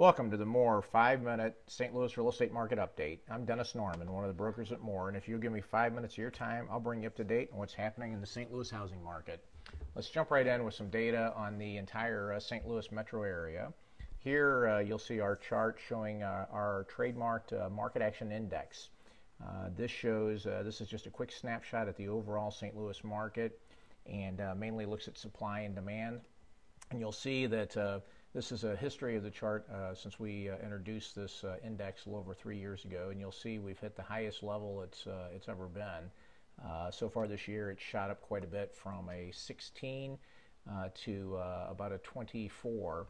Welcome to the Moore five minute St. Louis real estate market update. I'm Dennis Norman, one of the brokers at Moore, and if you'll give me five minutes of your time, I'll bring you up to date on what's happening in the St. Louis housing market. Let's jump right in with some data on the entire uh, St. Louis metro area. Here uh, you'll see our chart showing uh, our trademarked uh, market action index. Uh, this shows, uh, this is just a quick snapshot at the overall St. Louis market and mainly looks at supply and demand. And you'll see that this is a history of the chart uh, since we uh, introduced this uh, index a little over three years ago, and you'll see we've hit the highest level it's uh, it's ever been. Uh, so far this year, it's shot up quite a bit from a 16 uh, to about a 24.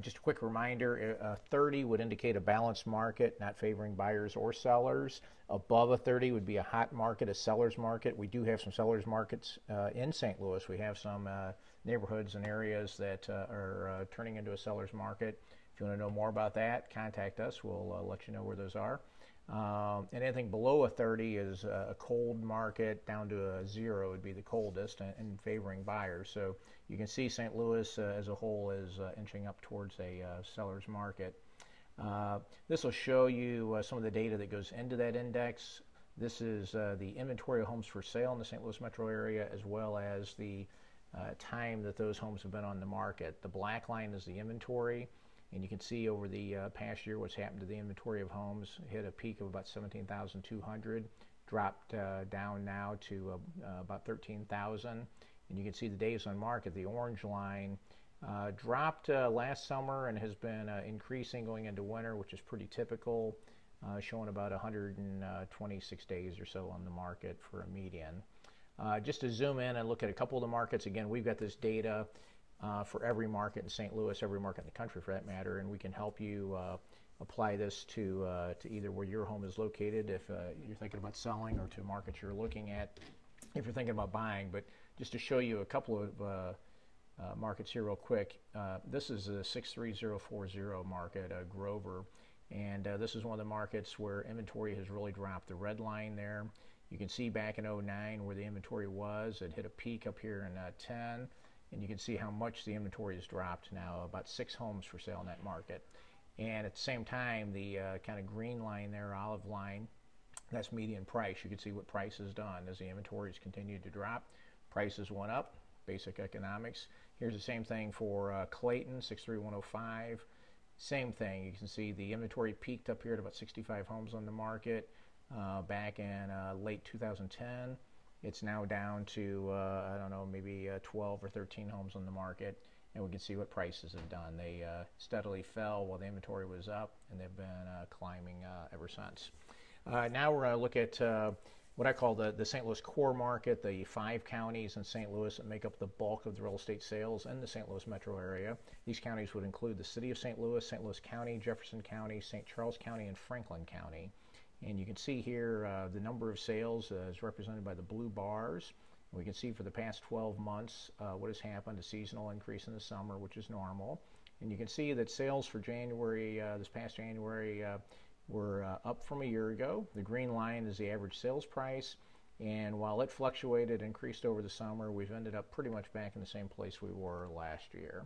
just a quick reminder: 30 would indicate a balanced market, not favoring buyers or sellers. Above a 30 would be a hot market, a seller's market. We do have some sellers markets in St. Louis. We have some neighborhoods and areas that uh, are uh, turning into a seller's market. If you want to know more about that, contact us. We'll uh, let you know where those are. Um, and anything below a 30 is a cold market. Down to a zero would be the coldest and, and favoring buyers. So you can see St. Louis uh, as a whole is uh, inching up towards a uh, seller's market. this will show you some of the data that goes into that index. This is the inventory of homes for sale in the St. Louis metro area, as well as the uh, time that those homes have been on the market. The black line is the inventory, and you can see over the uh, past year what's happened to the inventory of homes. Hit a peak of about 17,200, dropped uh, down now to uh, uh, about 13,000, and you can see the days on market. The orange line. Uh, dropped last summer and has been increasing going into winter, which is pretty typical, showing about 126 days or so on the market for a median. Uh, just to zoom in and look at a couple of the markets, again, we've got this data uh, for every market in St. Louis, every market in the country for that matter, and we can help you uh, apply this to, uh, to either where your home is located if uh, you're thinking about selling or to markets you're looking at if you're thinking about buying. But just to show you a couple of markets here, real quick, this is a 63040 market, Grover. And this is one of the markets where inventory has really dropped. The red line there you can see back in 09 where the inventory was. It hit a peak up here in uh, 10, and you can see how much the inventory has dropped now, about six homes for sale in that market. And at the same time, the uh, kind of green line there, olive line, that's median price. You can see what price has done as the inventories continued to drop. Prices went up, basic economics. Here's the same thing for uh, Clayton, 63105. Same thing. You can see the inventory peaked up here at about 65 homes on the market uh, back in uh, late 2010. It's now down to, uh, I don't know, maybe uh, 12 or 13 homes on the market, and we can see what prices have done. They uh, steadily fell while the inventory was up, and they've been climbing ever since. now we're going to look at what I call the, the St. Louis core market, the five counties in St. Louis that make up the bulk of the real estate sales in the St. Louis metro area. These counties would include the city of St. Louis, St. Louis County, Jefferson County, St. Charles County, and Franklin County. And you can see here uh, the number of sales uh, is represented by the blue bars. We can see for the past 12 months uh, what has happened, a seasonal increase in the summer, which is normal. And you can see that sales for January, uh, this past January, uh, were uh, up from a year ago. The green line is the average sales price. And while it fluctuated, increased over the summer, we've ended up pretty much back in the same place we were last year.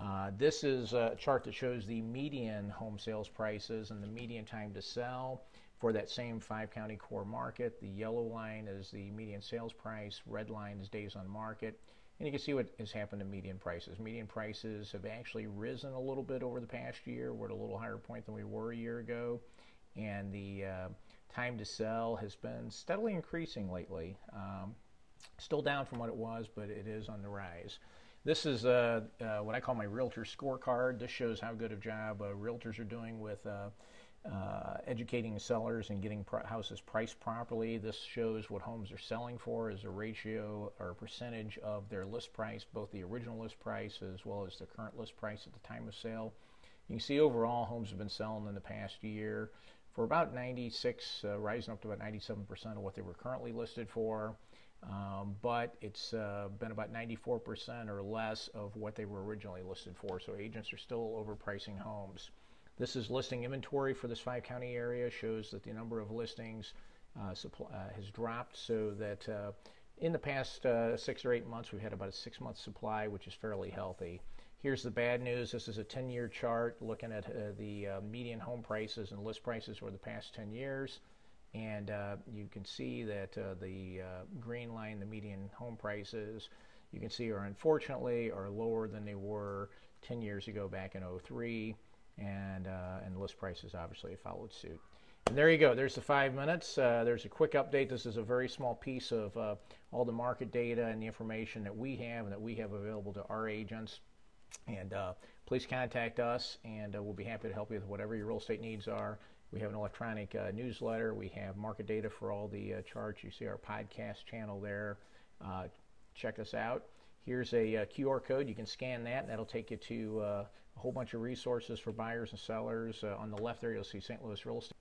Uh, this is a chart that shows the median home sales prices and the median time to sell for that same five county core market. The yellow line is the median sales price, red line is days on market. And you can see what has happened to median prices. Median prices have actually risen a little bit over the past year. We're at a little higher point than we were a year ago. And the uh, time to sell has been steadily increasing lately. Um, still down from what it was, but it is on the rise. This is uh, uh, what I call my realtor scorecard. This shows how good a job uh, realtors are doing with uh, educating sellers and getting pr- houses priced properly. This shows what homes are selling for as a ratio or percentage of their list price, both the original list price as well as the current list price at the time of sale. You can see overall homes have been selling in the past year for about 96, uh, rising up to about 97% of what they were currently listed for. Um, but it's uh, been about 94% or less of what they were originally listed for. So agents are still overpricing homes. This is listing inventory for this five county area, shows that the number of listings uh, uh, has dropped so that uh, in the past uh, six or eight months we've had about a six month supply, which is fairly healthy. Here's the bad news. This is a 10 year chart looking at uh, the uh, median home prices and list prices for the past 10 years. And you can see that the green line, the median home prices, you can see are unfortunately are lower than they were 10 years ago back in 03. And, uh, and list prices obviously followed suit. And there you go. There's the five minutes. there's a quick update. This is a very small piece of all the market data and the information that we have and that we have available to our agents. And uh, please contact us, and uh, we'll be happy to help you with whatever your real estate needs are. We have an electronic uh, newsletter. We have market data for all the uh, charts. You see our podcast channel there. Uh, check us out. Here's a uh, QR code. You can scan that, and that'll take you to a whole bunch of resources for buyers and sellers. on the left there, you'll see St. Louis Real Estate.